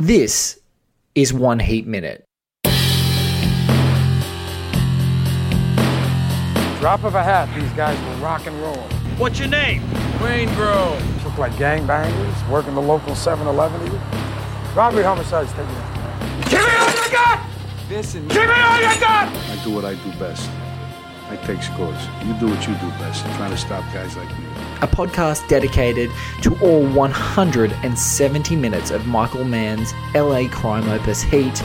This is One Heat Minute. Drop of a hat, these guys will rock and roll. What's your name? Wayne Grove. Look like gangbangers, working the local 7-Eleven. Robbery, homicides, take it. Give me all you got! This and Give me all you got! I do what I do best. I take scores. You do what you do best. Trying to stop guys like me. A podcast dedicated to all 170 minutes of Michael Mann's LA crime opus Heat,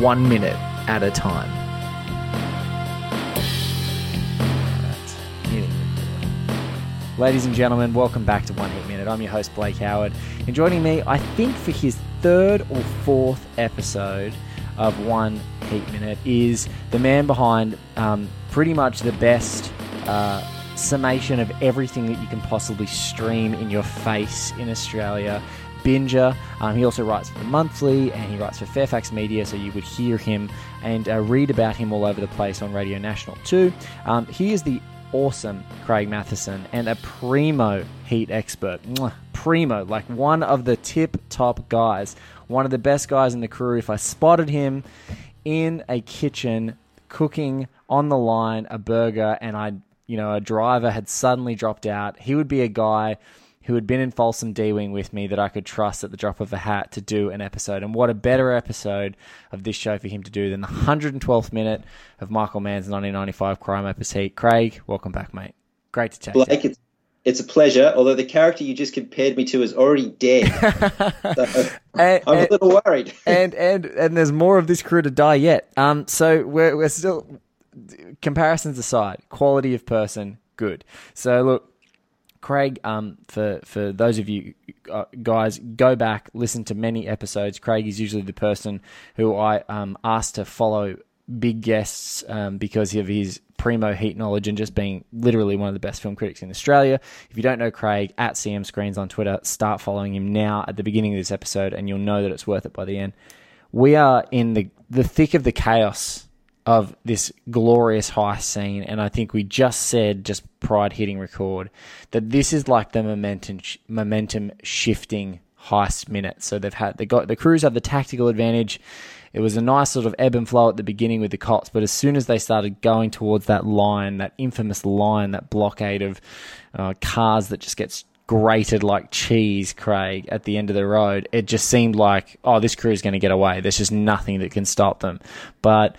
one minute at a time. Ladies and gentlemen, welcome back to One Heat Minute. I'm your host, Blake Howard. And joining me, I think for his third or fourth episode of One Heat Minute, is the man behind um, pretty much the best uh, summation of everything that you can possibly stream in your face in Australia. BINGE-R. Um, he also writes for the Monthly and he writes for Fairfax Media, so you would hear him and uh, read about him all over the place on Radio National too. Um, he is the awesome Craig Mathieson and a primo heat expert. Mwah, primo, like one of the tip top guys, one of the best guys in the crew. If I spotted him in a kitchen cooking on the line a burger and I, you know, a driver had suddenly dropped out, he would be a guy who had been in Folsom D Wing with me that I could trust at the drop of a hat to do an episode. And what a better episode of this show for him to do than the 112th minute of Michael Mann's 1995 Crime Opus Heat. Craig, welcome back, mate. Great to chat. Blake, it's, it's a pleasure. Although the character you just compared me to is already dead, so And- I'm a little worried. and and and there's more of this crew to die yet. Um, so we're we're still comparisons aside, quality of person good. So look, Craig, um, for for those of you uh, guys, go back listen to many episodes. Craig is usually the person who I um ask to follow big guests um, because of his primo heat knowledge and just being literally one of the best film critics in Australia. If you don't know Craig, at CM Screens on Twitter, start following him now at the beginning of this episode, and you'll know that it's worth it by the end. We are in the the thick of the chaos of this glorious heist scene, and I think we just said, just pride hitting record, that this is like the momentum momentum shifting heist minute. So they've had they got the crews have the tactical advantage. It was a nice sort of ebb and flow at the beginning with the cops, but as soon as they started going towards that line, that infamous line, that blockade of uh, cars that just gets grated like cheese, Craig, at the end of the road, it just seemed like, oh, this crew is going to get away. There's just nothing that can stop them. But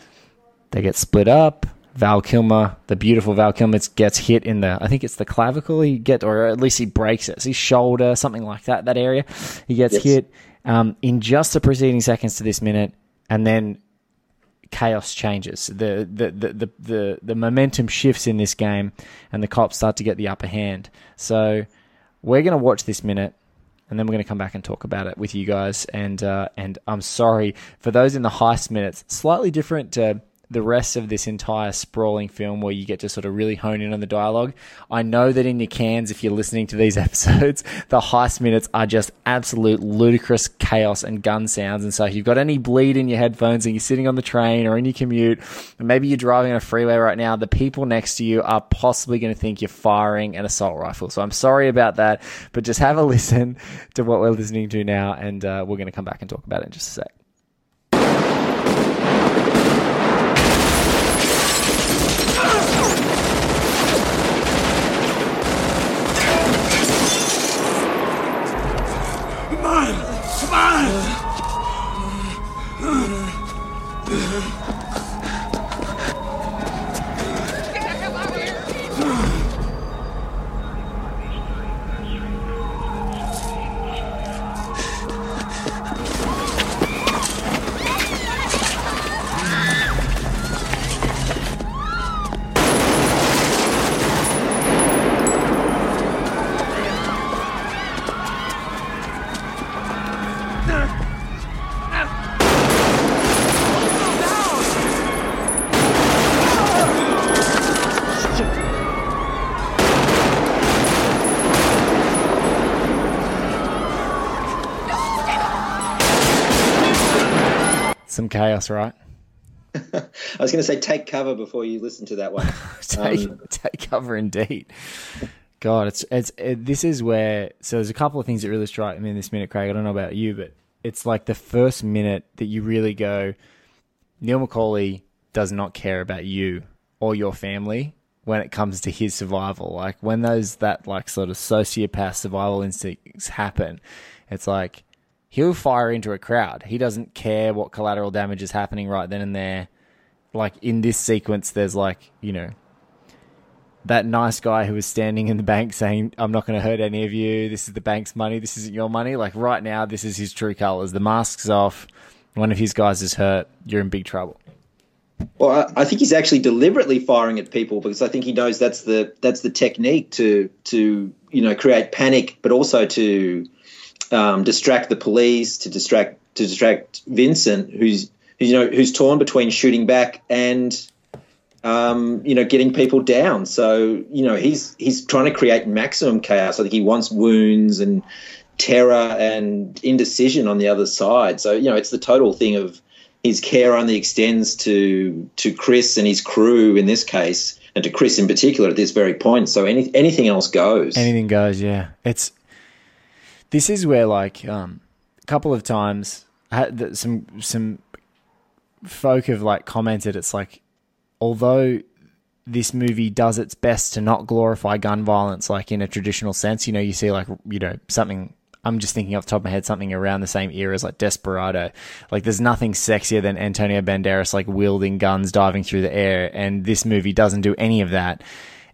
they get split up. Val Kilmer, the beautiful Val Kilmer, gets hit in the, I think it's the clavicle. He get, or at least he breaks it. It's his shoulder, something like that. That area, he gets Yes. hit um, in just the preceding seconds to this minute, and then chaos changes. The the, the, the, the the momentum shifts in this game, and the cops start to get the upper hand. So we're going to watch this minute. And then we're going to come back and talk about it with you guys. And uh, and I'm sorry for those in the heist minutes. Slightly different to the rest of this entire sprawling film, where you get to sort of really hone in on the dialogue. I know that in your cans, if you're listening to these episodes, the heist minutes are just absolute ludicrous chaos and gun sounds. And so if you've got any bleed in your headphones and you're sitting on the train or in your commute, and maybe you're driving on a freeway right now, the people next to you are possibly going to think you're firing an assault rifle. So I'm sorry about that, but just have a listen to what we're listening to now, and uh, we're going to come back and talk about it in just a sec. Some chaos, right? I was going to say take cover before you listen to that one. take, Um, take cover indeed. God, it's it's it, this is where so there's a couple of things that really strike me in this minute, Craig. I don't know about you, but it's like the first minute that you really go, Neil McCauley does not care about you or your family when it comes to his survival. Like when those that like sort of sociopath survival instincts happen, it's like he'll fire into a crowd. He doesn't care what collateral damage is happening right then and there. Like in this sequence, there's like you know that nice guy who was standing in the bank saying, I'm not going to hurt any of you. This is the bank's money. This isn't your money. Like right now, this is his true colors. The mask's off. One of his guys is hurt. You're in big trouble. Well, I, I think he's actually deliberately firing at people because I think he knows that's the that's the technique to to you know create panic, but also to um, distract the police, to distract to distract Vincent, who's you know who's torn between shooting back and um, you know, getting people down. So, you know, he's he's trying to create maximum chaos. I think he wants wounds and terror and indecision on the other side. So, you know, it's the total thing of his care only extends to to Chris and his crew in this case, and to Chris in particular at this very point. So, any anything else goes. Anything goes. Yeah, it's this is where like um, a couple of times some some folk have like commented. It's like although this movie does its best to not glorify gun violence like in a traditional sense. You know, you see like you know something. I'm just thinking off the top of my head something around the same era as like Desperado. Like there's nothing sexier than Antonio Banderas like wielding guns, diving through the air, and this movie doesn't do any of that.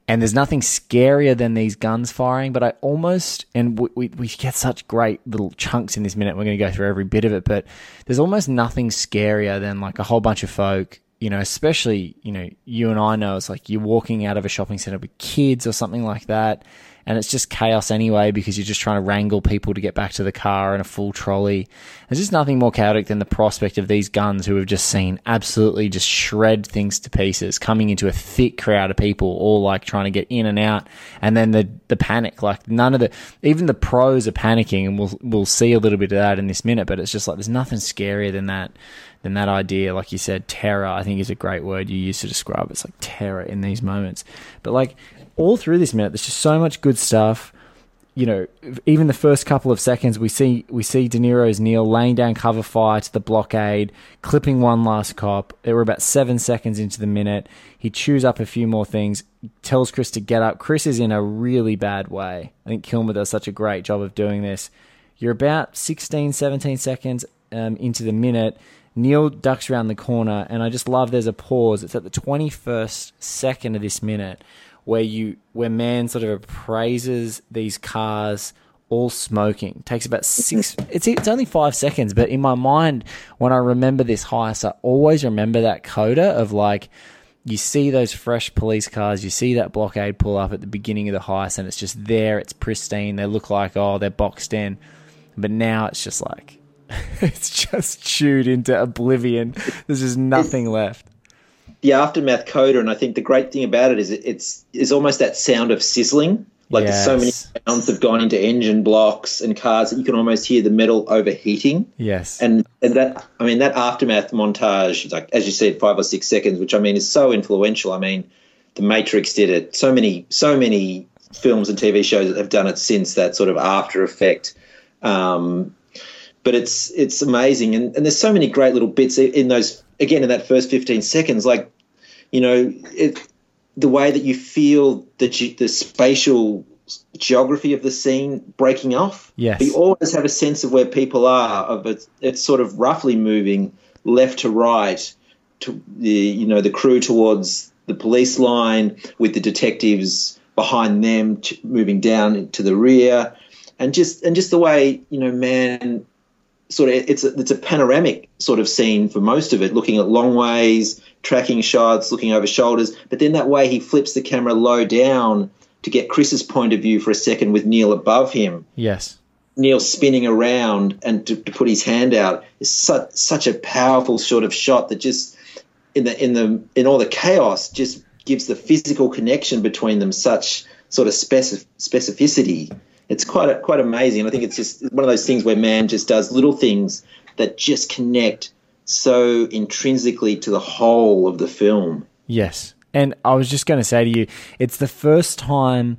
And there's nothing scarier than these guns firing, but I almost, and we, we, we get such great little chunks in this minute. We're going to go through every bit of it, but there's almost nothing scarier than like a whole bunch of folk you know, especially, you know, you and I know it's like you're walking out of a shopping center with kids or something like that, and it's just chaos anyway because you're just trying to wrangle people to get back to the car in a full trolley. There's just nothing more chaotic than the prospect of these guns who have just seen absolutely just shred things to pieces coming into a thick crowd of people, all like trying to get in and out, and then the the panic. Like none of the even the pros are panicking, and we'll we'll see a little bit of that in this minute. But it's just like there's nothing scarier than that than that idea, like you said, terror, I think is a great word you use to describe. It's like terror in these moments. But like all through this minute, there's just so much good stuff. You know, even the first couple of seconds, we see we see De Niro's Neil laying down cover fire to the blockade, clipping one last cop. They were about seven seconds into the minute. He chews up a few more things, tells Chris to get up. Chris is in a really bad way. I think Kilmer does such a great job of doing this. You're about 16, 17 seconds um, into the minute Neil ducks around the corner, and I just love there's a pause. It's at the 21st second of this minute where you where man sort of appraises these cars all smoking. takes about six. It's it's only five seconds, but in my mind, when I remember this heist, I always remember that coda of like. You see those fresh police cars, you see that blockade pull up at the beginning of the heist, and it's just there, it's pristine. They look like, oh, they're boxed in. But now it's just like, it's just chewed into oblivion. There's just nothing left. The aftermath coda, and I think the great thing about it is it, it's is almost that sound of sizzling. Like yes. so many sounds have gone into engine blocks and cars that you can almost hear the metal overheating. Yes, and and that I mean that aftermath montage, like as you said, five or six seconds, which I mean is so influential. I mean, The Matrix did it. So many so many films and TV shows have done it since that sort of after effect. Um, but it's it's amazing, and, and there's so many great little bits in those. Again, in that first 15 seconds, like you know, it, the way that you feel the the spatial geography of the scene breaking off. Yes, you always have a sense of where people are. Of it, it's sort of roughly moving left to right, to the you know the crew towards the police line with the detectives behind them moving down to the rear and just and just the way you know man sort of it's a, it's a panoramic sort of scene for most of it, looking at long ways, tracking shots, looking over shoulders. But then that way he flips the camera low down to get Chris's point of view for a second with Neil above him. Yes. Neil spinning around and to, to put his hand out is such such a powerful sort of shot that just in the in the in all the chaos just gives the physical connection between them such sort of specific, specificity it's quite quite amazing. I think it's just one of those things where man just does little things that just connect so intrinsically to the whole of the film. Yes. And I was just going to say to you, it's the first time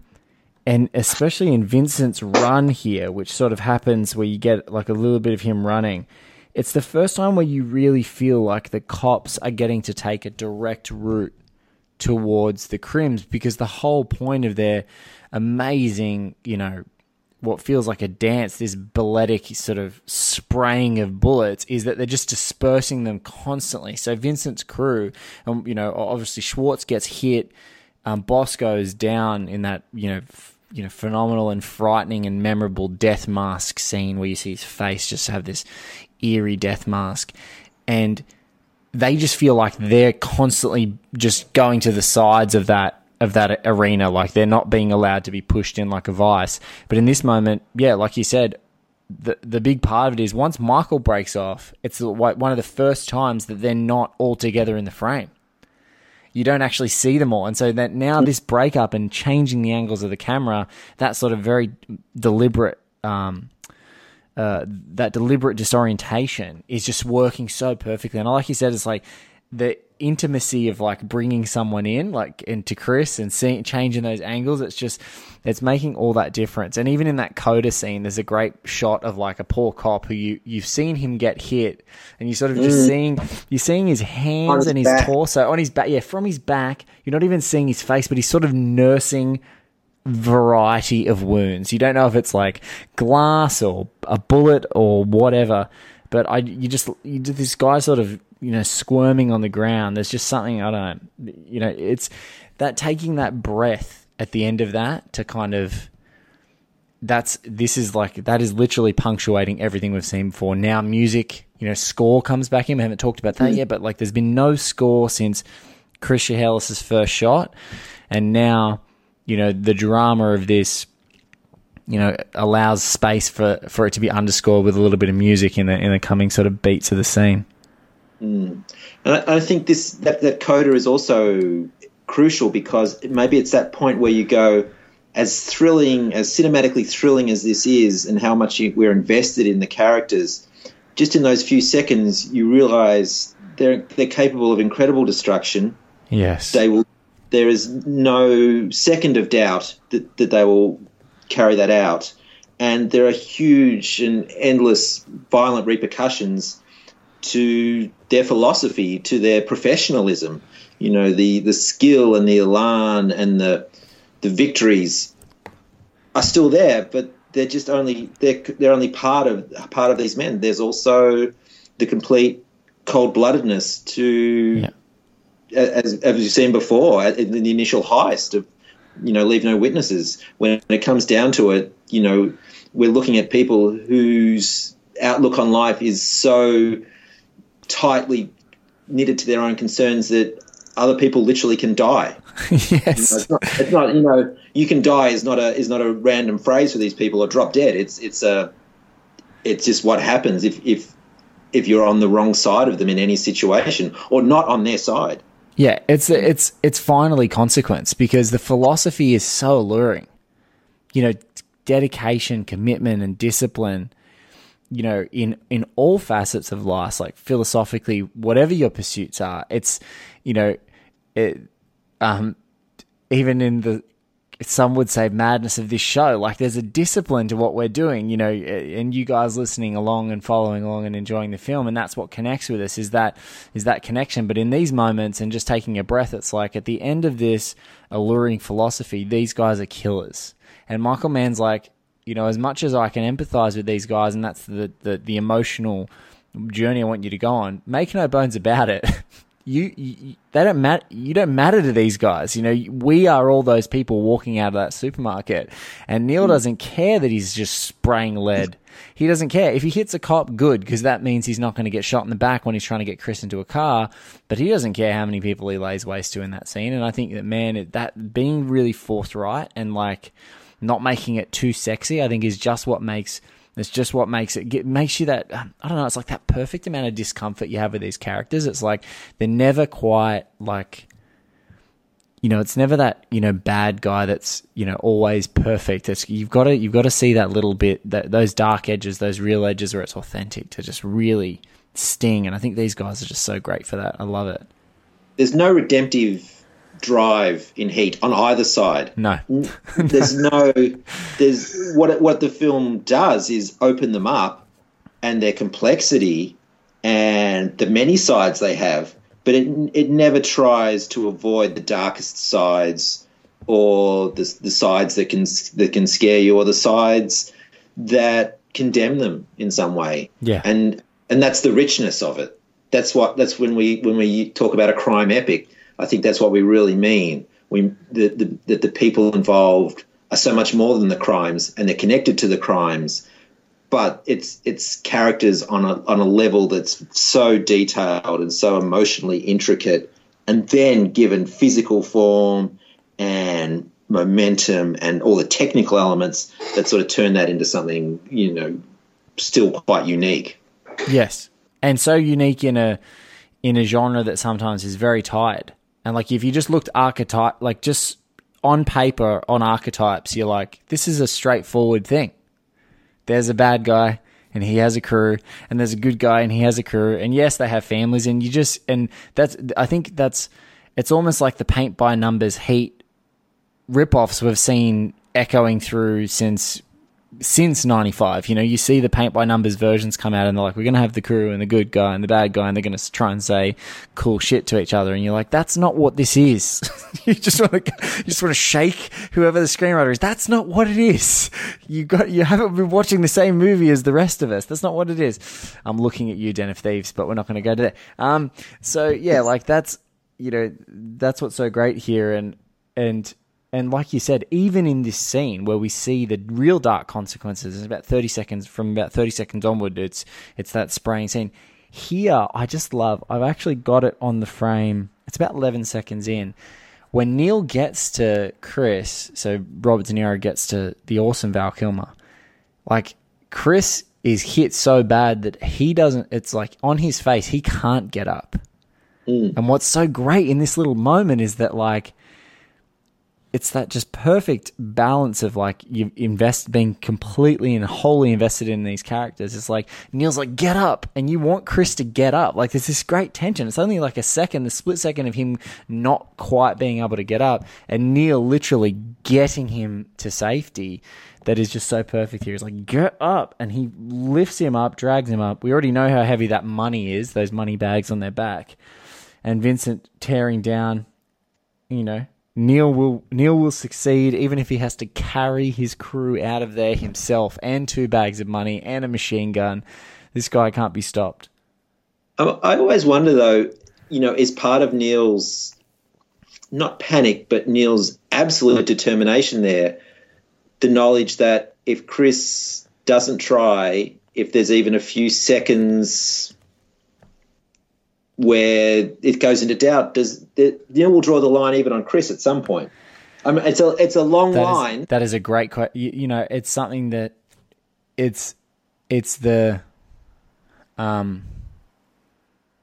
and especially in Vincent's run here, which sort of happens where you get like a little bit of him running. It's the first time where you really feel like the cops are getting to take a direct route towards the Crims because the whole point of their amazing, you know, what feels like a dance, this balletic sort of spraying of bullets, is that they're just dispersing them constantly. So Vincent's crew, and um, you know, obviously Schwartz gets hit, um, Boss goes down in that you know, f- you know, phenomenal and frightening and memorable death mask scene where you see his face just have this eerie death mask, and they just feel like they're constantly just going to the sides of that of that arena. Like they're not being allowed to be pushed in like a vice. But in this moment, yeah, like you said, the the big part of it is once Michael breaks off, it's one of the first times that they're not all together in the frame. You don't actually see them all, and so that now this breakup and changing the angles of the camera, that sort of very deliberate. Um, uh, that deliberate disorientation is just working so perfectly. And like you said, it's like the intimacy of like bringing someone in, like into Chris and seeing changing those angles. It's just it's making all that difference. And even in that coda scene, there's a great shot of like a poor cop who you you've seen him get hit, and you sort of just mm. seeing you're seeing his hands his and his back. torso on his back. Yeah, from his back. You're not even seeing his face, but he's sort of nursing variety of wounds. You don't know if it's like glass or a bullet or whatever. But I, you just, you, did this guy sort of you know, squirming on the ground. There's just something I don't, you know, it's that taking that breath at the end of that to kind of that's this is like that is literally punctuating everything we've seen before. Now music, you know, score comes back in. We haven't talked about that mm. yet, but like there's been no score since Chris Shiherlis's first shot, and now you know the drama of this. You know, allows space for, for it to be underscored with a little bit of music in the in the coming sort of beats of the scene. Mm. And I, I, think this that, that coda is also crucial because maybe it's that point where you go, as thrilling, as cinematically thrilling as this is, and how much you, we're invested in the characters. Just in those few seconds, you realize they're they're capable of incredible destruction. Yes, they will. There is no second of doubt that, that they will carry that out, and there are huge and endless violent repercussions to their philosophy, to their professionalism. You know, the the skill and the elan and the the victories are still there, but they're just only they're they're only part of part of these men. There's also the complete cold bloodedness to, yeah. as as you've seen before, in the initial heist of you know leave no witnesses. When it comes down to it, you know, we're looking at people whose outlook on life is so tightly knitted to their own concerns that other people literally can die. yes, you know, it's, not, it's, not, You know, you can die is not a is not a random phrase for these people or drop dead. It's it's a it's just what happens if if if you're on the wrong side of them in any situation or not on their side. Yeah, it's it's it's finally consequence because the philosophy is so alluring. You know, dedication, commitment, and discipline you know, in in all facets of life, like philosophically, whatever your pursuits are, it's you know, it, um, even in the some would say madness of this show, like there's a discipline to what we're doing, you know, and you guys listening along and following along and enjoying the film, and that's what connects with us is that is that connection. But in these moments and just taking a breath, it's like at the end of this alluring philosophy, these guys are killers. And Michael Mann's like, you know, as much as I can empathize with these guys, and that's the, the, the emotional journey I want you to go on, make no bones about it. You, you, they don't matter you don't matter to these guys you know we are all those people walking out of that supermarket and neil hmm. doesn't care that he's just spraying lead he doesn't care if he hits a cop good because that means he's not going to get shot in the back when he's trying to get chris into a car but he doesn't care how many people he lays waste to in that scene and i think that man that being really forthright and like not making it too sexy, I think is just what makes it's just what makes it makes you that I don't know. It's like that perfect amount of discomfort you have with these characters. It's like they're never quite like you know. It's never that you know bad guy that's you know always perfect. It's you've got to you've got to see that little bit that those dark edges, those real edges where it's authentic to just really sting. And I think these guys are just so great for that. I love it. There's no redemptive drive in Heat on either side. No. there's no there's what what the film does is open them up and their complexity and the many sides they have but it it never tries to avoid the darkest sides or the the sides that can that can scare you or the sides that condemn them in some way Yeah. and and that's the richness of it that's what that's when we when we talk about a crime epic i think that's what we really mean we the, the that the people involved are so much more than the crimes and they're connected to the crimes but it's it's characters on a on a level that's so detailed and so emotionally intricate and then given physical form and momentum and all the technical elements that sort of turn that into something you know still quite unique Yes, and so unique in a in a genre that sometimes is very tired. And like if you just looked archetype, like just on paper on archetypes, you're like, this is a straightforward thing. There's a bad guy and he has a crew, and there's a good guy and he has a crew, and yes, they have families, and you just and that's I think that's it's almost like the paint by numbers heat ripoffs we've seen echoing through since since 95 you know you see the paint by numbers versions come out and they're like we're going to have the crew and the good guy and the bad guy and they're going to try and say cool shit to each other and you're like that's not what this is. You just want to you just want to shake whoever the screenwriter is. That's not what it is. You got you haven't been watching the same movie as the rest of us. That's not what it is. I'm looking at you den of thieves but we're not going to go to that. Um so yeah like that's you know that's what's so great here and and and like you said, even in this scene where we see the real dark consequences, it's about thirty seconds from about thirty seconds onward. It's it's that spraying scene. Here, I just love. I've actually got it on the frame. It's about eleven seconds in when Neil gets to Chris. So Robert De Niro gets to the awesome Val Kilmer. Like Chris is hit so bad that he doesn't. It's like on his face, he can't get up. Hmm. And what's so great in this little moment is that like it's that just perfect balance of like you invest being completely and wholly invested in these characters. It's like Neil's like get up, and you want Chris to get up. Like there's this great tension. It's only like a second, the split second of him not quite being able to get up, and Neil literally getting him to safety. That is just so perfect here. He's like, get up. And he lifts him up, drags him up. We already know how heavy that money is, those money bags on their back. And Vincent tearing down, you know, Neil will Neil will succeed even if he has to carry his crew out of there himself and two bags of money and a machine gun. This guy can't be stopped. I, always wonder, though, you know, is part of Neil's not panic, but Neil's absolute determination there, the knowledge that if Chris doesn't try, if there's even a few seconds where it goes into doubt, does the, Neil will draw the line even on Chris at some point? I mean, it's a it's a long That is- line. that is a great question. You, you know, it's something that it's it's the um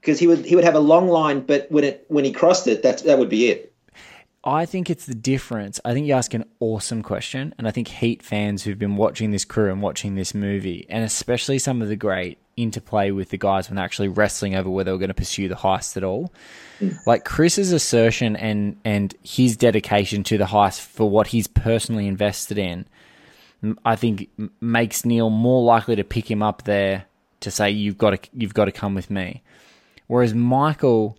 because he would he would have a long line, but when it when he crossed it, that that would be it. I think it's the difference. I think you ask an awesome question, and I think Heat fans who've been watching this crew and watching this movie, and especially some of the great interplay with the guys when they're actually wrestling over whether they were going to pursue the heist at all. Mm. Like Chris's assertion and and his dedication to the heist for what he's personally invested in, I think makes Neil more likely to pick him up there to say you've got to you've got to come with me. Whereas Michael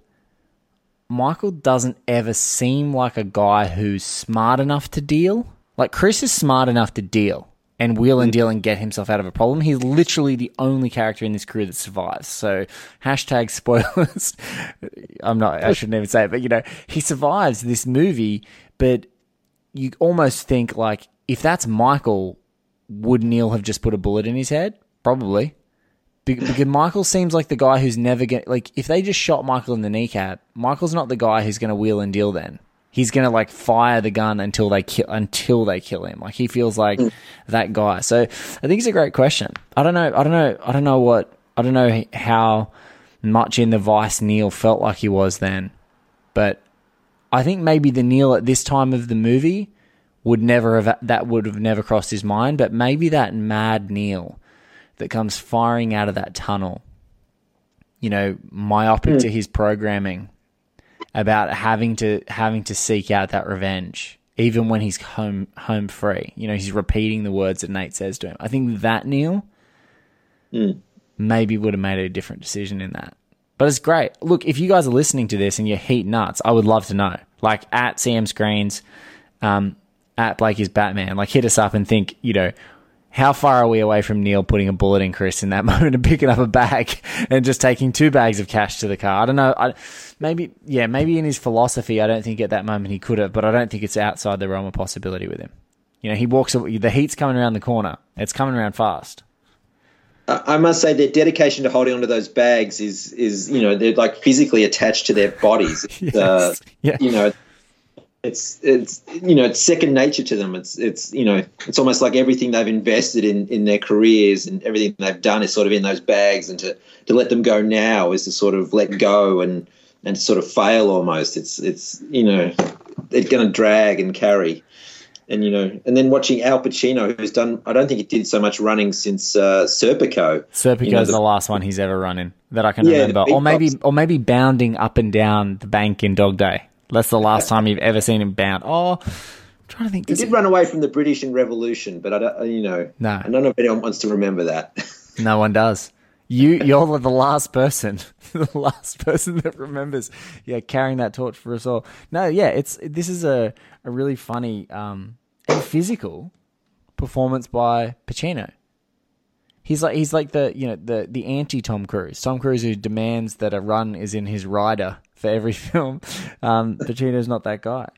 Michael doesn't ever seem like a guy who's smart enough to deal. Like Chris is smart enough to deal and wheel and hmm. deal and get himself out of a problem. He's literally the only character in this crew that survives. So hashtag spoilers. I'm not. I shouldn't even say it, but you know he survives this movie. But you almost think like if that's Michael, would Neil have just put a bullet in his head? Probably. Because Michael seems like the guy who's never to, like, if they just shot Michael in the kneecap, Michael's not the guy who's going to wheel and deal then. He's going to, like, fire the gun until they kill, until they kill him. Like, he feels like hmm. that guy. So, I think it's a great question. I don't know, I don't know, I don't know what, I don't know how much in the vice Neil felt like he was then, but I think maybe the Neil at this time of the movie would never have, that would have never crossed his mind, but maybe that mad Neil that comes firing out of that tunnel, you know, myopic hmm. to his programming, about having to having to seek out that revenge, even when he's home home free. You know, he's repeating the words that Nate says to him. I think that Neil maybe would have made a different decision in that. But it's great. Look, if you guys are listening to this and you're heat nuts, I would love to know. Like at CM Screens, um, at Blake is Batman, like hit us up and think, you know, how far are we away from Neil putting a bullet in Chris in that moment and picking up a bag and just taking two bags of cash to the car? I don't know. I, maybe, yeah, maybe in his philosophy, I don't think at that moment he could have, but I don't think it's outside the realm of possibility with him. You know, he walks, the heat's coming around the corner. It's coming around fast. I must say their dedication to holding onto those bags is is you know they're like physically attached to their bodies. Yes. Uh, Yeah. You know, it's it's you know it's second nature to them. It's it's you know it's almost like everything they've invested in in their careers and everything they've done is sort of in those bags, and to to let them go now is to sort of let go and and sort of fail almost. It's it's you know they're going to drag and carry. And you know, and then watching Al Pacino, who's done, I don't think he did so much running since uh, Serpico. Serpico's You know, the- the last one he's ever run in that I can Yeah, remember, or maybe, beatbox. or maybe bounding up and down the bank in Dog Day. That's the last time you've ever seen him bound. Oh, I'm trying to think. He did run away from the British in Revolution, but I don't, you know, No. I don't know if anyone wants to remember that. No one does. You, you're the last person, the last person that remembers, yeah, carrying that torch for us all. No, yeah, it's this is a, a really funny um, and physical performance by Pacino. He's like he's like the you know the the anti Tom Cruise. Tom Cruise who demands that a run is in his rider for every film. Um, Pacino's not that guy.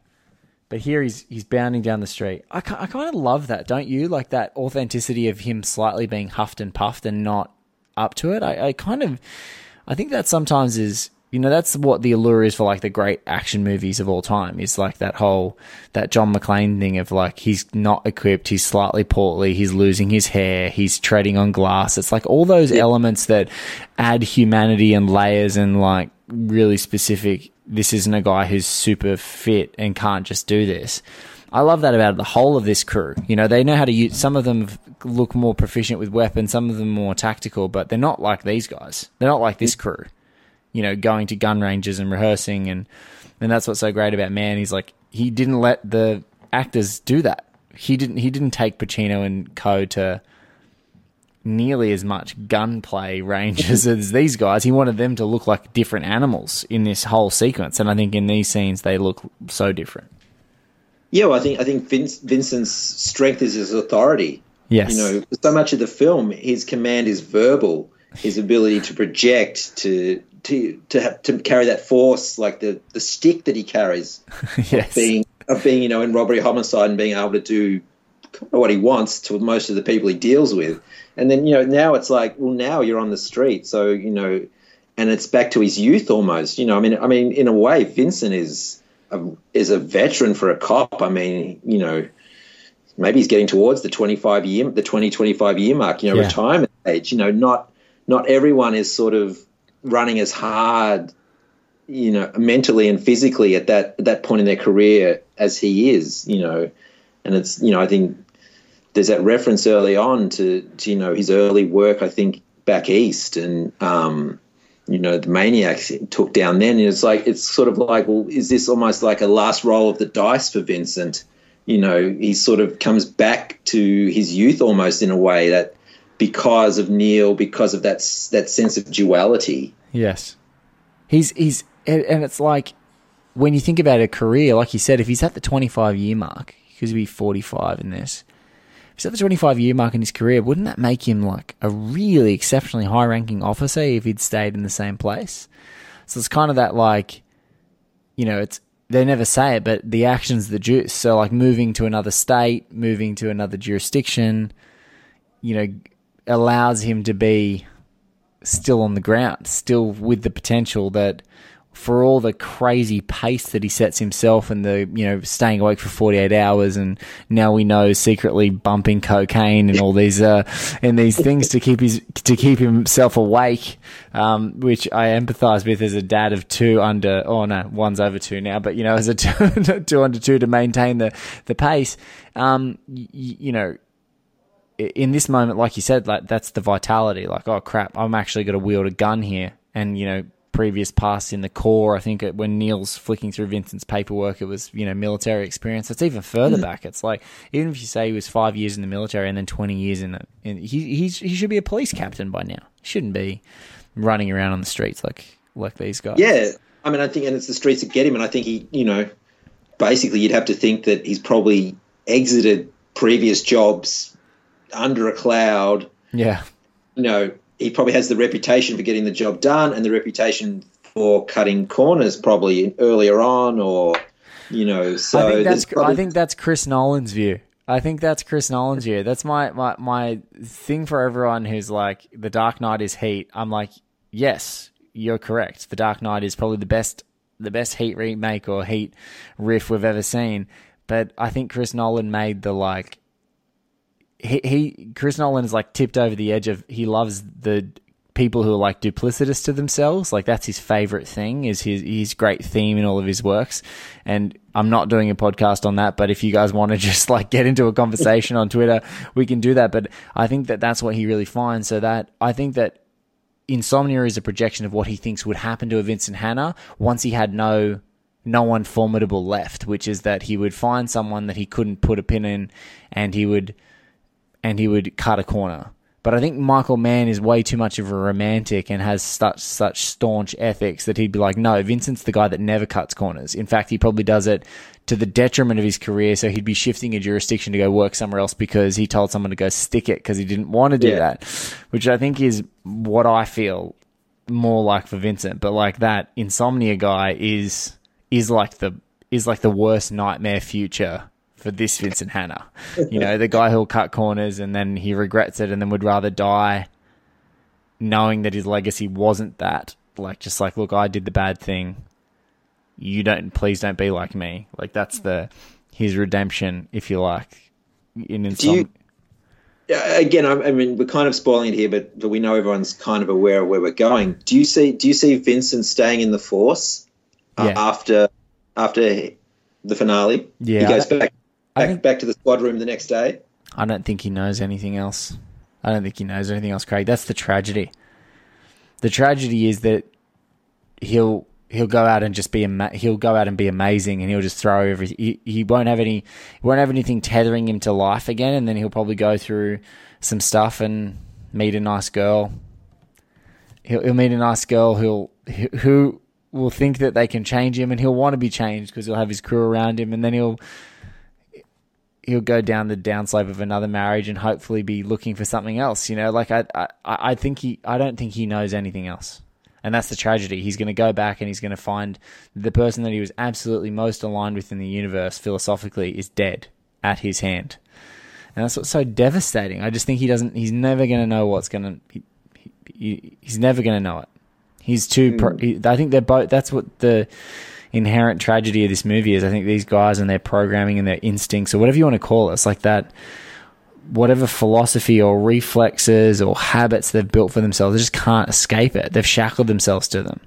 But here he's he's bounding down the street. I, I kind of love that, don't you? Like that authenticity of him slightly being huffed and puffed and not up to it. I, I kind of, I think that sometimes is, you know, that's what the allure is for like the great action movies of all time. Is like that whole that John McClane thing of like he's not equipped, he's slightly portly, he's losing his hair, he's treading on glass. It's like all those elements that add humanity and layers and like really specific. This isn't a guy who's super fit and can't just do this. I love that about the whole of this crew. You know, they know how to use. Some of them look more proficient with weapons, some of them more tactical, but they're not like these guys. They're not like this crew. You know, going to gun ranges and rehearsing, and and that's what's so great about Man. He's like he didn't let the actors do that. He didn't. He didn't take Pacino and Co to nearly as much gunplay ranges as these guys. He wanted them to look like different animals in this whole sequence, and I think in these scenes they look so different. yeah, well, I think I think Vince, Vincent's strength is his authority. Yes. You know, so much of the film, his command is verbal. His ability to project, to to to have, to carry that force, like the the stick that he carries, yes. being of being you know in robbery homicide and being able to do what he wants to most of the people he deals with and then you know now it's like well now you're on the street so you know and it's back to his youth almost you know i mean i mean in a way vincent is a, is a veteran for a cop i mean you know maybe he's getting towards the 25 year the twenty twenty-five year mark you know Yeah. retirement age you know not not everyone is sort of running as hard you know mentally and physically at that at that point in their career as he is you know. And it's you know I think there's that reference early on to, to you know his early work I think back east and um you know the maniacs took down then. And it's like it's sort of like well is this almost like a last roll of the dice for Vincent? You know he sort of comes back to his youth almost in a way that because of Neil because of that that sense of duality Yes. He's he's and it's like when you think about a career, like you said, if he's at the twenty five year mark, because he'd be forty five in this. If he's at the twenty five year mark in his career, wouldn't that make him like a really exceptionally high ranking officer if he'd stayed in the same place? So it's kind of that like, you know, it's they never say it, but the action's the juice. So like moving to another state, moving to another jurisdiction, you know, allows him to be still on the ground, still with the potential that for all the crazy pace that he sets himself and the, you know, staying awake for 48 hours and now we know secretly bumping cocaine and all these, uh, and these things to keep his, to keep himself awake, um, which I empathize with as a dad of two under, oh no, one's over two now, but you know, as a two, two under two to maintain the, the pace, um, y- you know, in this moment, like you said, like that's the vitality. Like, oh crap, I'm actually going to wield a gun here, and you know, previous past in the Corps, I think it, when Neil's flicking through Vincent's paperwork, it was you know military experience. It's even further mm. back. It's like even if you say he was five years in the military and then twenty years in the, in, he he's, he should be a police captain by now. He shouldn't be running around on the streets like like these guys. Yeah, I mean, I think, and it's the streets that get him, and I think he, you know, basically you'd have to think that he's probably exited previous jobs under a cloud. yeah, You know, he probably has the reputation for getting the job done and the reputation for cutting corners probably earlier on, or you know, so I think that's probably- I think that's Chris Nolan's view. I think that's Chris Nolan's view. That's my, my my thing for everyone who's like the Dark Knight is Heat. I'm like, yes, you're correct. The Dark Knight is probably the best the best Heat remake or Heat riff we've ever seen. But I think Chris Nolan made the like he, he Chris Nolan is like tipped over the edge of he loves the people who are like duplicitous to themselves. Like that's his favorite thing is his his great theme in all of his works. And I'm not doing a podcast on that, but if you guys want to just like get into a conversation on Twitter, we can do that. But I think that that's what he really finds. So that I think that Insomnia is a projection of what he thinks would happen to a Vincent Hanna once he had no no one formidable left, which is that he would find someone that he couldn't put a pin in and he would and he would cut a corner. But I think Michael Mann is way too much of a romantic and has such such staunch ethics that he'd be like, no, Vincent's the guy that never cuts corners. In fact, he probably does it to the detriment of his career. So he'd be shifting a jurisdiction to go work somewhere else because he told someone to go stick it because he didn't want to do Yeah. that, which I think is what I feel more like for Vincent. But like that insomnia guy is is like the is like the worst nightmare future for this Vincent Hanna. You know, the guy who'll cut corners and then he regrets it and then would rather die knowing that his legacy wasn't that. Like just like, look, I did the bad thing. You don't please don't be like me. Like that's the his redemption, if you like. In Do insomnia. you, Yeah, again, I, I mean, we're kind of spoiling it here, but, but we know everyone's kind of aware of where we're going. Do you see? Do you see Vincent staying in the Force uh, Yeah. after after the finale? Yeah, he goes back back, think- back to the squad room the next day. I don't think he knows anything else. I don't think he knows anything else, Craig. That's the tragedy. The tragedy is that he'll he'll go out and just be ama- he'll go out and be amazing, and he'll just throw everything. He, he won't have any he won't have anything tethering him to life again, and then he'll probably go through some stuff and meet a nice girl. He'll, he'll meet a nice girl who'll who will think that they can change him, and he'll want to be changed because he'll have his crew around him, and then he'll he'll go down the downslope of another marriage and hopefully be looking for something else. You know, like I, I, I think he, I don't think he knows anything else, and that's the tragedy. He's going to go back and he's going to find the person that he was absolutely most aligned with in the universe philosophically is dead at his hand, and that's what's so devastating. I just think he doesn't. He's never going to know what's going to. He, he, he's never going to know it. He's too. Pro, hmm. he, I think they're both. That's what the inherent tragedy of this movie is. I think these guys and their programming and their instincts, or whatever you want to call it, it's like that. Whatever philosophy or reflexes or habits they've built for themselves, they just can't escape it. They've shackled themselves to them.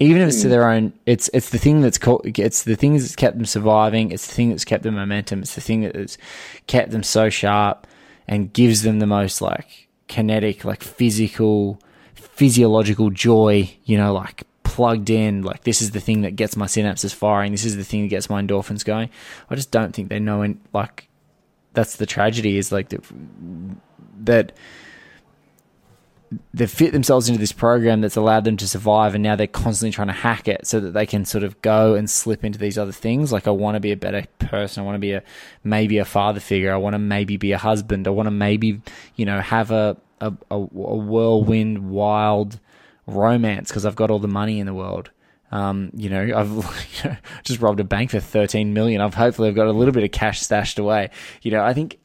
Even if it's to hmm. their own, it's it's the thing that's called, it's the thing that's kept them surviving. It's the thing that's kept them momentum. It's the thing that's kept them so sharp and gives them the most like kinetic, like physical, physiological joy. You know, like plugged in. Like this is the thing that gets my synapses firing. This is the thing that gets my endorphins going. I just don't think they know. And like that's the tragedy is like that that they've fit themselves into this program that's allowed them to survive and now they're constantly trying to hack it so that they can sort of go and slip into these other things like i want to be a better person i want to be a maybe a father figure i want to maybe be a husband i want to maybe you know have a a, a, a whirlwind wild romance because i've got all the money in the world um, you know, I've you know, just robbed a bank for thirteen million. I've hopefully I've got a little bit of cash stashed away. You know, I think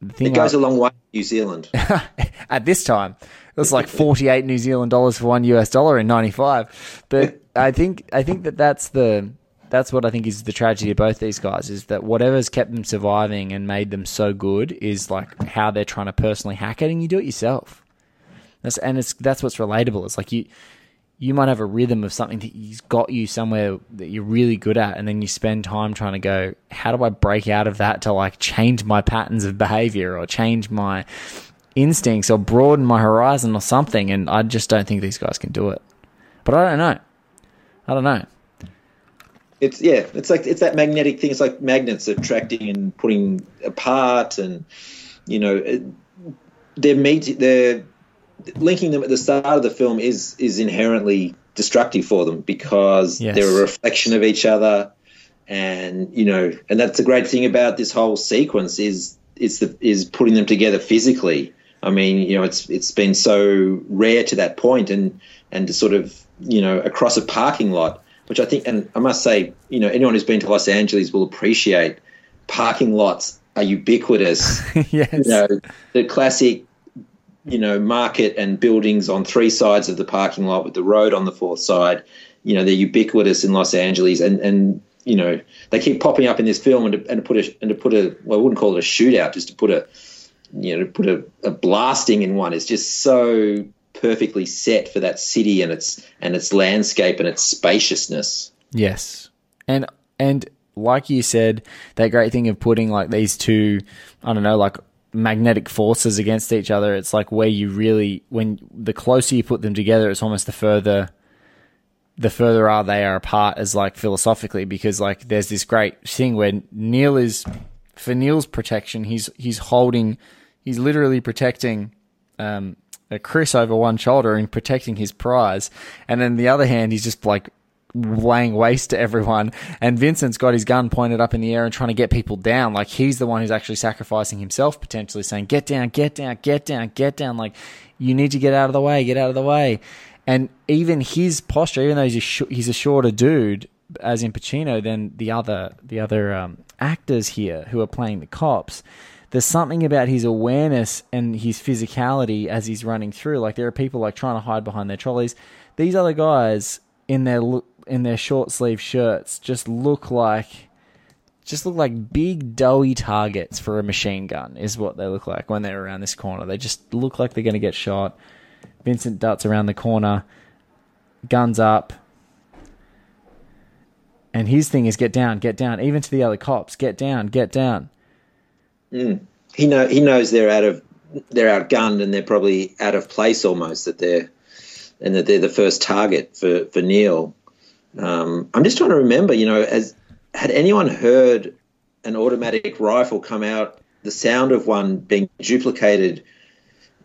the thing It goes I- a long way New Zealand. at this time. It was like 48 New Zealand dollars for one US dollar in 95. But I think I think that that's the that's what I think is the tragedy of both these guys is that whatever's kept them surviving and made them so good is like how they're trying to personally hack it and you do it yourself. That's and it's that's what's relatable. It's like you you might have a rhythm of something that's got you somewhere that you're really good at and then you spend time trying to go how do i break out of that to like change my patterns of behavior or change my instincts or broaden my horizon or something and i just don't think these guys can do it But I don't know. I don't know. It's yeah, it's like it's that magnetic thing. It's like magnets attracting and putting apart, and you know, they're meet they're linking them at the start of the film is is inherently destructive for them because Yes. they're a reflection of each other, and you know, and that's the great thing about this whole sequence is is the is putting them together physically. I mean, you know, it's it's been so rare to that point, and and to sort of you know across a parking lot, which I think, and I must say, you know, anyone who's been to Los Angeles will appreciate parking lots are ubiquitous. yes. you know, the classic, you know, market and buildings on three sides of the parking lot with the road on the fourth side. You know, they're ubiquitous in Los Angeles, and and you know they keep popping up in this film, and to, and to put a and to put a well, I wouldn't call it a shootout, just to put a you know to put a, a blasting in one is just so perfectly set for that city and its and its landscape and its spaciousness. Yes. And and like you said, that great thing of putting like these two, I don't know, like magnetic forces against each other, it's like where you really when the closer you put them together, it's almost the further the further are they are apart as like philosophically because like there's this great thing where Neil is for Neil's protection, he's he's holding he's literally protecting um a Chris over one shoulder and protecting his prize, and then the other hand he's just like laying waste to everyone. And Vincent's got his gun pointed up in the air and trying to get people down. Like he's the one who's actually sacrificing himself, potentially saying, "Get down, get down, get down, get down." Like you need to get out of the way, get out of the way. And even his posture, even though he's a sh- he's a shorter dude, as in Pacino, than the other the other um, actors here who are playing the cops there's something about his awareness and his physicality as he's running through. Like there are people like trying to hide behind their trolleys. These other guys in their in their short sleeve shirts just look like just look like big doughy targets for a machine gun is what they look like when they're around this corner. They just look like they're going to get shot. Vincent darts around the corner, guns up. And his thing is get down, get down, even to the other cops, get down, get down. Hmm. he know he knows they're out of they're outgunned and they're probably out of place almost that they're and that they're the first target for for Neil. Um, I'm just trying to remember, you know, as had anyone heard an automatic rifle come out, the sound of one being duplicated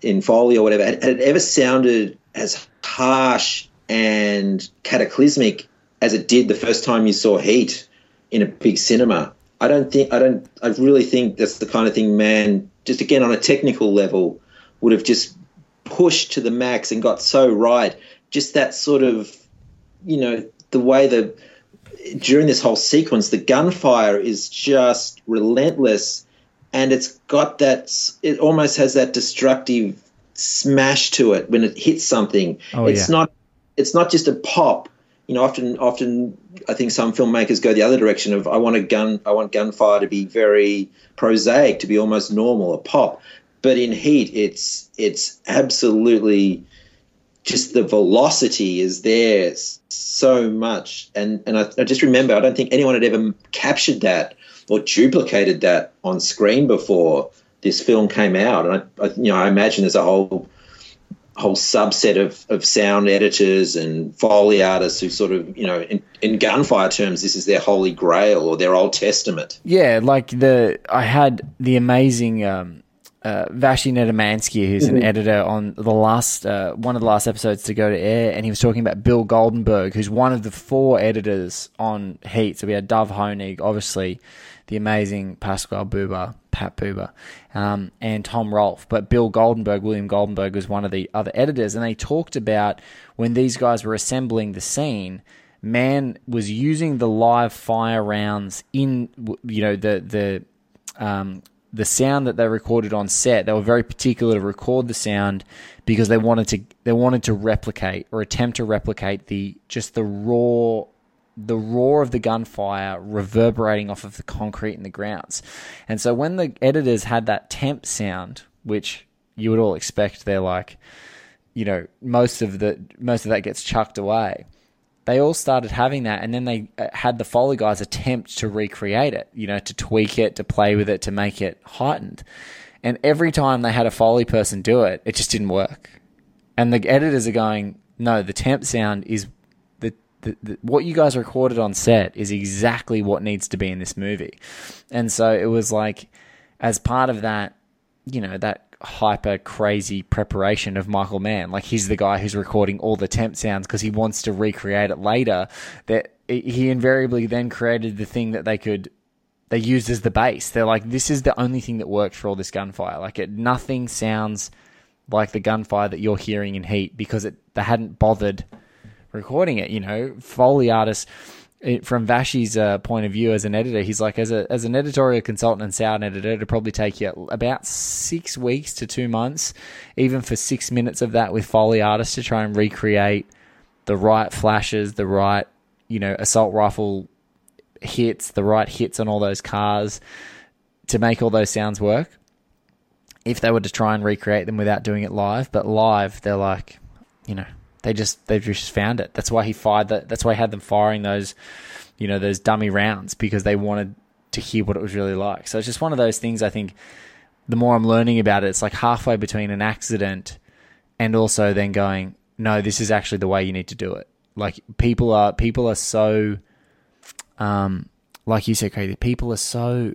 in Foley or whatever, had, had it ever sounded as harsh and cataclysmic as it did the first time you saw Heat in a big cinema? I don't think I don't I really think that's the kind of thing Mann just again on a technical level would have just pushed to the max and got so right just that sort of you know the way the during this whole sequence the gunfire is just relentless and it's got that it almost has that destructive smash to it when it hits something. Oh, it's yeah. not it's not just a pop. You know often often i think some filmmakers go the other direction of i want a gun i want gunfire to be very prosaic to be almost normal a pop. But in heat it's it's absolutely just the velocity is there so much. And and I, I just remember i don't think anyone had ever captured that or duplicated that on screen before this film came out. And i, I you know i imagine there's a whole whole subset of, of sound editors and foley artists who sort of you know in, in gunfire terms this is their holy grail or their old testament. Yeah, like the I had the amazing um, uh, Vashi Nedomansky, who's an editor on the last uh, one of the last episodes to go to air, and he was talking about Bill Goldenberg, who's one of the four editors on Heat. So we had Dov Hoenig, obviously the amazing Pascal Buba, Pat Buba, um, and Tom Rolf. But Bill Goldenberg, William Goldenberg, was one of the other editors, and they talked about when these guys were assembling the scene. Mann was using the live fire rounds in, you know, the the um, the sound that they recorded on set. They were very particular to record the sound because they wanted to they wanted to replicate or attempt to replicate the just the raw the roar of the gunfire reverberating off of the concrete in the grounds. And so when the editors had that temp sound, which you would all expect, they're like, you know, most of the most of that gets chucked away. They all started having that, and then they uh, had the Foley guys attempt to recreate it, you know, to tweak it, to play with it, to make it heightened. And every time they had a Foley person do it, it just didn't work. And the editors are going, no, the temp sound is the, the, the what you guys recorded on set is exactly what needs to be in this movie. And so it was like, as part of that, you know, that hyper crazy preparation of Michael Mann. Like he's the guy who's recording all the temp sounds because he wants to recreate it later. That he invariably then created the thing that they could they used as the base. They're like, this is the only thing that works for all this gunfire. Like it, nothing sounds like the gunfire that you're hearing in Heat because it they hadn't bothered recording it. You know, Foley artists it, from Vashi's uh, point of view as an editor, he's like, as a as an editorial consultant and sound editor, it'd probably take you about six weeks to two months, even for six minutes of that with Foley artists to try and recreate the right flashes, the right you know assault rifle hits, the right hits on all those cars to make all those sounds work. If they were to try and recreate them without doing it live, but live, they're like, you know, they just they've just found it. That's why he fired that. That's why he had them firing those, you know, those dummy rounds because they wanted to hear what it was really like. So it's just one of those things. I think the more I'm learning about it, it's like halfway between an accident and also then going, no, this is actually the way you need to do it. Like people are people are so, um, like you said, crazy. People are so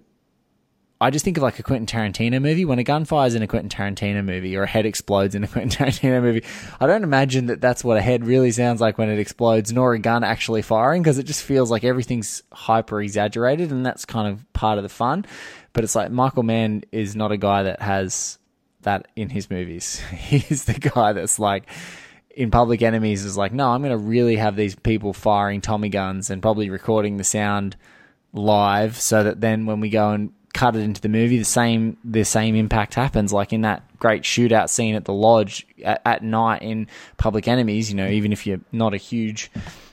I just think of like a Quentin Tarantino movie. When a gun fires in a Quentin Tarantino movie or a head explodes in a Quentin Tarantino movie, I don't imagine that that's what a head really sounds like when it explodes, nor a gun actually firing, because it just feels like everything's hyper exaggerated, and that's kind of part of the fun. But it's like Michael Mann is not a guy that has that in his movies. He's the guy that's like in Public Enemies is like, no, I'm going to really have these people firing Tommy guns and probably recording the sound live so that then when we go and cut it into the movie, the same the same impact happens. Like in that great shootout scene at the lodge at, at night in Public Enemies, you know, even if you're not a huge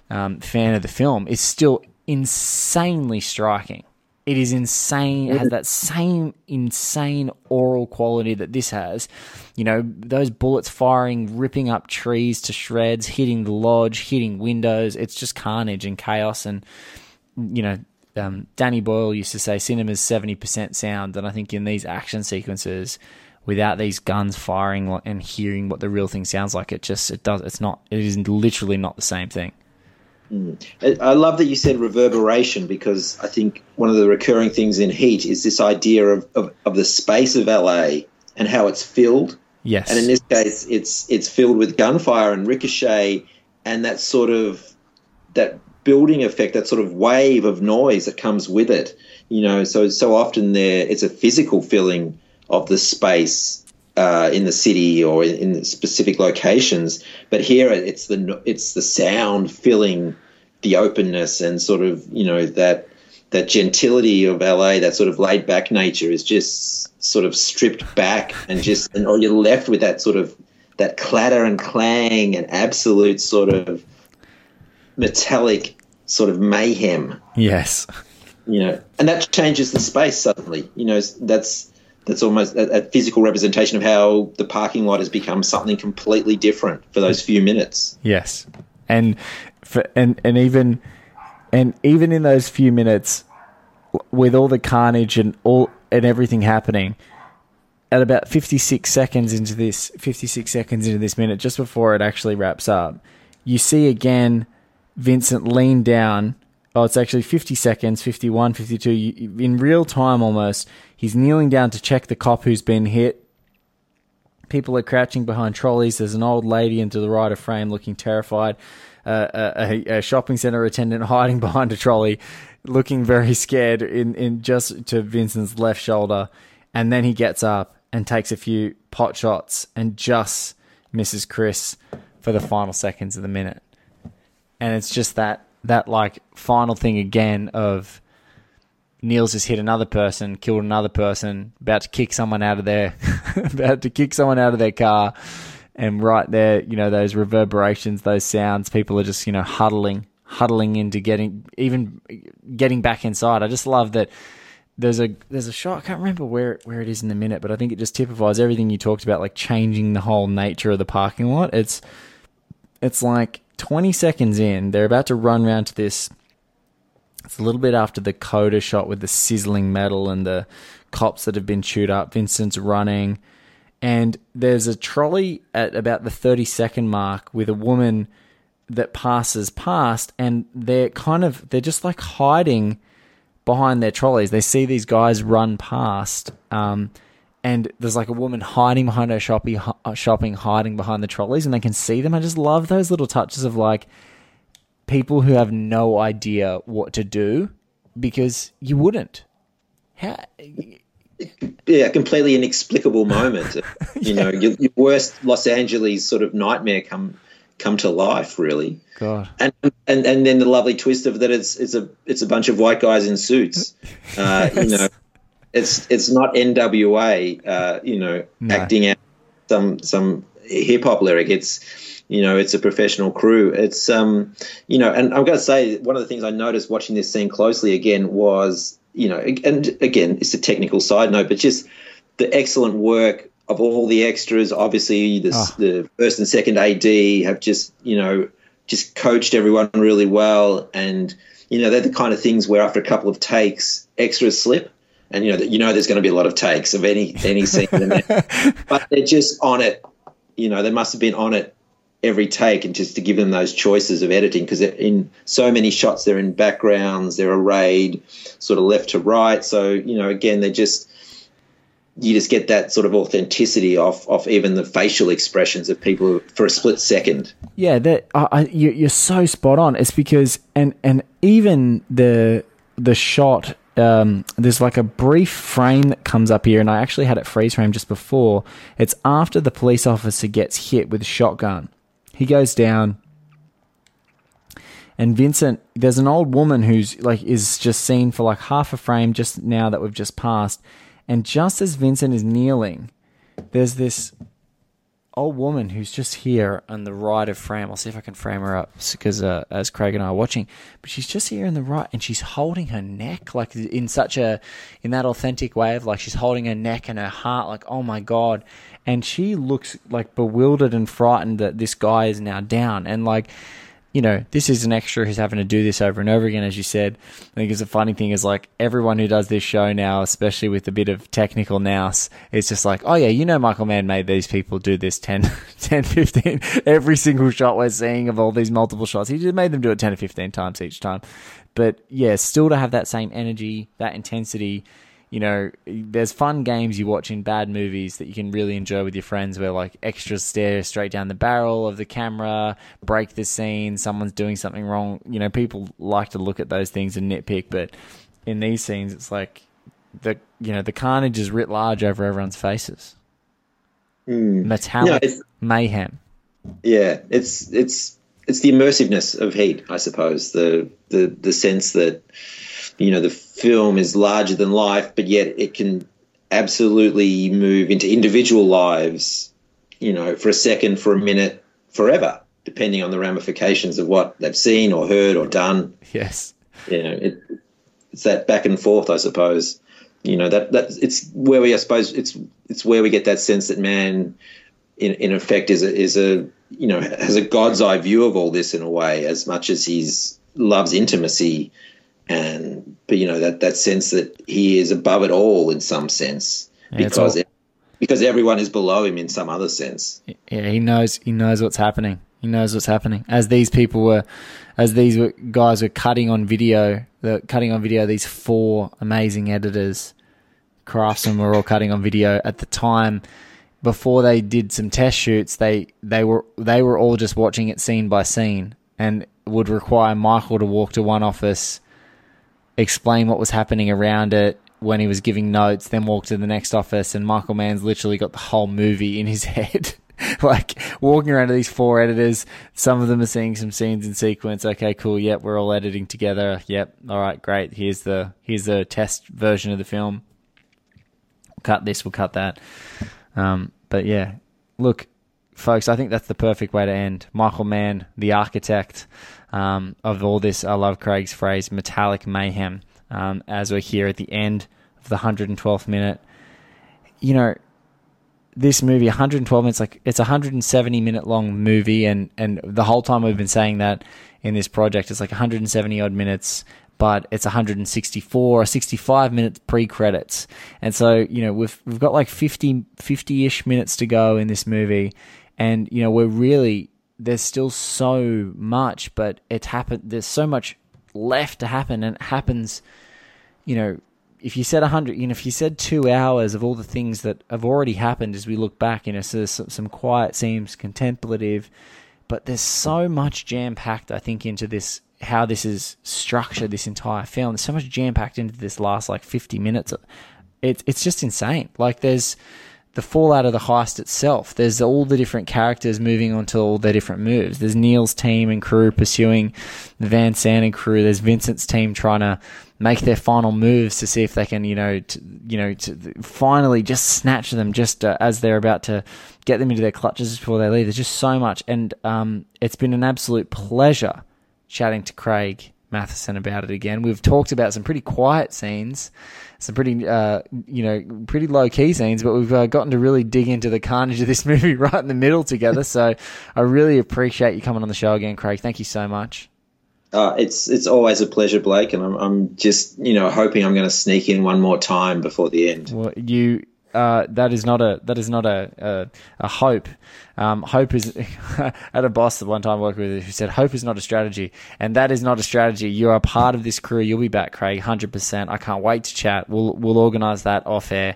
um, fan of the film, it's still insanely striking. It is insane. It has that same insane oral quality that this has. You know, those bullets firing, ripping up trees to shreds, hitting the lodge, hitting windows. It's just carnage and chaos. And you know, um, Danny Boyle used to say cinema's seventy percent sound, and I think in these action sequences, without these guns firing and hearing what the real thing sounds like, it just it does. It's not. It is literally not the same thing. Mm. I love that you said reverberation because I think one of the recurring things in Heat is this idea of, of, of the space of LA and how it's filled. Yes. And in this case, it's it's filled with gunfire and ricochet and that sort of that building effect, that sort of wave of noise that comes with it. You know, so so often there it's a physical filling of the space uh, in the city or in, in, specific locations, but here it's the it's the sound filling the openness and sort of you know that that gentility of LA, that sort of laid back nature is just sort of stripped back and just and or you're left with that sort of that clatter and clang and absolute sort of metallic sort of mayhem. Yes. You know, and that changes the space suddenly. You know, that's that's almost a, a, physical representation of how the parking lot has become something completely different for those few minutes. Yes, and for, and and even and even in those few minutes, with all the carnage and all and everything happening, at about fifty six seconds into this, fifty six seconds into this minute, just before it actually wraps up, you see again Vincent lean down. Oh, it's actually 50 seconds, 51, 52. In real time almost, he's kneeling down to check the cop who's been hit. People are crouching behind trolleys. There's an old lady into the right of frame looking terrified. Uh, a, a, shopping center attendant hiding behind a trolley, looking very scared in, in just to Vincent's left shoulder. And then he gets up and takes a few pot shots and just misses Chris for the final seconds of the minute and it's just that that like final thing again of Neil's just hit another person, killed another person, about to kick someone out of their about to kick someone out of their car, and right there, you know, those reverberations, those sounds, people are just you know huddling, huddling into getting even getting back inside. I just love that. There's a there's a shot I can't remember where where it is in the minute, but I think it just typifies everything you talked about, like changing the whole nature of the parking lot. It's it's like 20 seconds in, they're about to run around to this. It's a little bit after the coda shot with the sizzling metal and the cops that have been chewed up. Vincent's running, and there's a trolley at about the 30 second mark with a woman that passes past and they're kind of they're just like hiding behind their trolleys they see these guys run past um, and there's like a woman hiding behind her shopping, uh, shopping hiding behind the trolleys and they can see them i just love those little touches of like people who have no idea what to do because you wouldn't how yeah, completely inexplicable moment. you know, your, your, worst Los Angeles sort of nightmare come come to life, really. God. And and and then the lovely twist of that it's it's a it's a bunch of white guys in suits. Uh, yes. You know, it's it's not NWA. Uh, you know, no. acting out some some hip hop lyric. It's you know, it's a professional crew. It's um, you know, and I'm going to say one of the things I noticed watching this scene closely again was you know, and again, it's a technical side note, but just the excellent work of all the extras. Obviously, the, oh. the first and second AD have just, you know, just coached everyone really well. And, you know, they're the kind of things where after a couple of takes, extras slip. And, you know, you know there's going to be a lot of takes of any, any scene. but they're just on it. You know, they must have been on it every take and just to give them those choices of editing because in so many shots they're in backgrounds they're arrayed sort of left to right so you know again they're just you just get that sort of authenticity off off even the facial expressions of people for a split second yeah that uh, you, are so spot on it's because and and even the the shot um, there's like a brief frame that comes up here, and I actually had it freeze frame just before. It's after the police officer gets hit with a shotgun, he goes down. And Vincent, there's an old woman who's like is just seen for like half a frame just now that we've just passed. And just as Vincent is kneeling, there's this old woman who's just here on the right of frame. I'll see if I can frame her up because uh, as Craig and I are watching, but she's just here in the right, and she's holding her neck like in such a in that authentic way of like she's holding her neck and her heart, like oh my god, and she looks like bewildered and frightened that this guy is now down and like you know, this is an extra who's having to do this over and over again, as you said. I think it's a funny thing is like everyone who does this show now, especially with a bit of technical nous, it's just like, oh yeah, you know, Michael Mann made these people do this 10, 10, 15, every single shot we're seeing of all these multiple shots. He just made them do it 10 or 15 times each time. But yeah, still to have that same energy, that intensity, you know, there's fun games you watch in bad movies that you can really enjoy with your friends where like extras stare straight down the barrel of the camera, break the scene, someone's doing something wrong. You know, people like to look at those things and nitpick, but in these scenes it's like the you know, the carnage is writ large over everyone's faces. Mm. Metallic no, mayhem. Yeah, it's it's it's the immersiveness of heat, I suppose. The the the sense that you know the film is larger than life, but yet it can absolutely move into individual lives, you know, for a second, for a minute, forever, depending on the ramifications of what they've seen or heard or done. Yes. You know, it, it's that back and forth, I suppose. You know, that that it's where we, I suppose, it's it's where we get that sense that Mann, in in effect, is a, is a you know has a god's eye view of all this in a way, as much as he's loves intimacy and but you know that that sense that he is above it all in some sense yeah, because all, because everyone is below him in some other sense. Yeah, he knows he knows what's happening. He knows what's happening. As these people were, as these guys were cutting on video, the cutting on video. These four amazing editors, craftsmen were all cutting on video at the time. Before they did some test shoots, they they were they were all just watching it scene by scene, and would require Michael to walk to one office explain what was happening around it when he was giving notes, then walked to the next office, and Michael Mann's literally got the whole movie in his head. like walking around to these four editors, some of them are seeing some scenes in sequence. Okay, cool. Yep, we're all editing together. Yep. All right, great. Here's the here's the test version of the film. We'll cut this. We'll cut that. Um, but yeah, look, folks. I think that's the perfect way to end. Michael Mann, the architect um, of all this. I love Craig's phrase, metallic mayhem, um, as we're here at the end of the 112th minute. You know, this movie, 112 minutes, like it's a 170 minute long movie, and, and the whole time we've been saying that in this project, it's like 170 odd minutes. but it's 164 or 65 minutes pre-credits. And so, you know, we've we've got like 50 50ish minutes to go in this movie and you know, we're really there's still so much, but it's happened there's so much left to happen and it happens you know, if you said 100, you know, if you said two hours of all the things that have already happened as we look back, you know, so some, some quiet scenes, contemplative, but there's so much jam packed, I think, into this, how this is structured, this entire film. There's so much jam packed into this last like 50 minutes. It's, it's just insane. Like, there's, the fallout of the heist itself. There's all the different characters moving on to all their different moves. There's Neil's team and crew pursuing the Van and crew. There's Vincent's team trying to make their final moves to see if they can, you know, to, you know, finally just snatch them just uh, as they're about to get them into their clutches before they leave. There's just so much, and um, it's been an absolute pleasure chatting to Craig Mathieson about it again. We've talked about some pretty quiet scenes, some pretty, uh, you know, pretty low key scenes, but we've uh, gotten to really dig into the carnage of this movie right in the middle together. so I really appreciate you coming on the show again, Craig. Thank you so much. Uh, it's it's always a pleasure, Blake, and I'm, I'm just you know hoping I'm going to sneak in one more time before the end. Well, you uh, that is not a that is not a a, a hope. Um, hope is I had a boss that one time I worked with who said hope is not a strategy, and that is not a strategy. You are part of this crew. You'll be back, Craig, hundred percent. I can't wait to chat. We'll we'll organise that off air,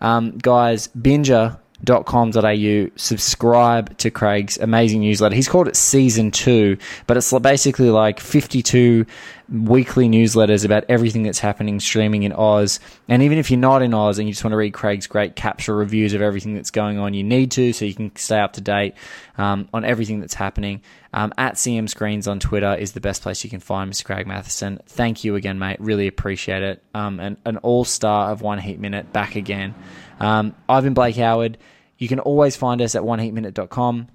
um, guys. Binger com.au subscribe to Craig's amazing newsletter. He's called it season two, but it's basically like 52 weekly newsletters about everything that's happening streaming in Oz. And even if you're not in Oz and you just want to read Craig's great capture reviews of everything that's going on, you need to so you can stay up to date um, on everything that's happening. Um, at CM Screens on Twitter is the best place you can find Mr. Craig Mathieson. Thank you again, mate. Really appreciate it. Um, and an all star of One Heat Minute back again. Um, I've been Blake Howard. You can always find us at oneheatminute.com.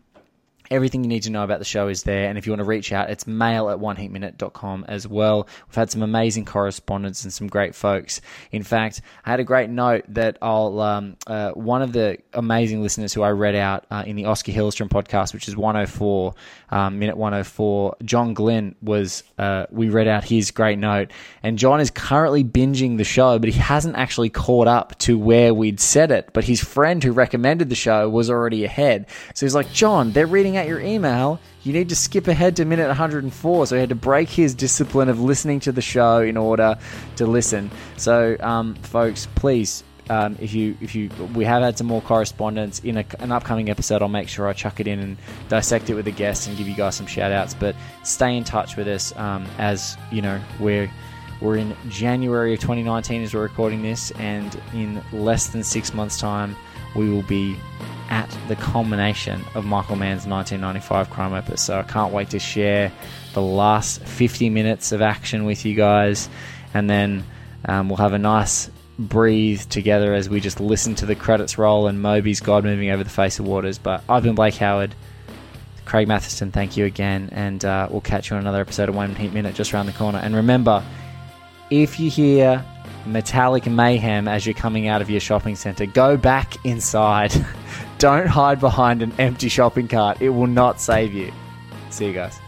Everything you need to know about the show is there. And if you want to reach out, it's mail at oneheatminute.com as well. We've had some amazing correspondence and some great folks. In fact, I had a great note that I'll, um, uh, one of the amazing listeners who I read out uh, in the Oscar Hillstrom podcast, which is 104, um, minute 104, John Glenn was, uh, we read out his great note. And John is currently binging the show, but he hasn't actually caught up to where we'd said it. But his friend who recommended the show was already ahead. So he's like, John, they're reading out your email, you need to skip ahead to minute 104. So he had to break his discipline of listening to the show in order to listen. So, um, folks, please. Um, if you if you we have had some more correspondence in a, an upcoming episode, I'll make sure I chuck it in and dissect it with the guests and give you guys some shout outs. But stay in touch with us um, as you know we're we're in January of 2019 as we're recording this, and in less than six months' time, we will be at the culmination of Michael Mann's 1995 crime opus. So I can't wait to share the last 50 minutes of action with you guys, and then um, we'll have a nice breathe together as we just listen to the credits roll and Moby's God moving over the face of waters. But I've been Blake Howard. Craig Mathieson, thank you again, and uh, we'll catch you on another episode of One Heat Minute just around the corner. And remember, if you hear metallic mayhem as you're coming out of your shopping center, go back inside. Don't hide behind an empty shopping cart. It will not save you. See you guys.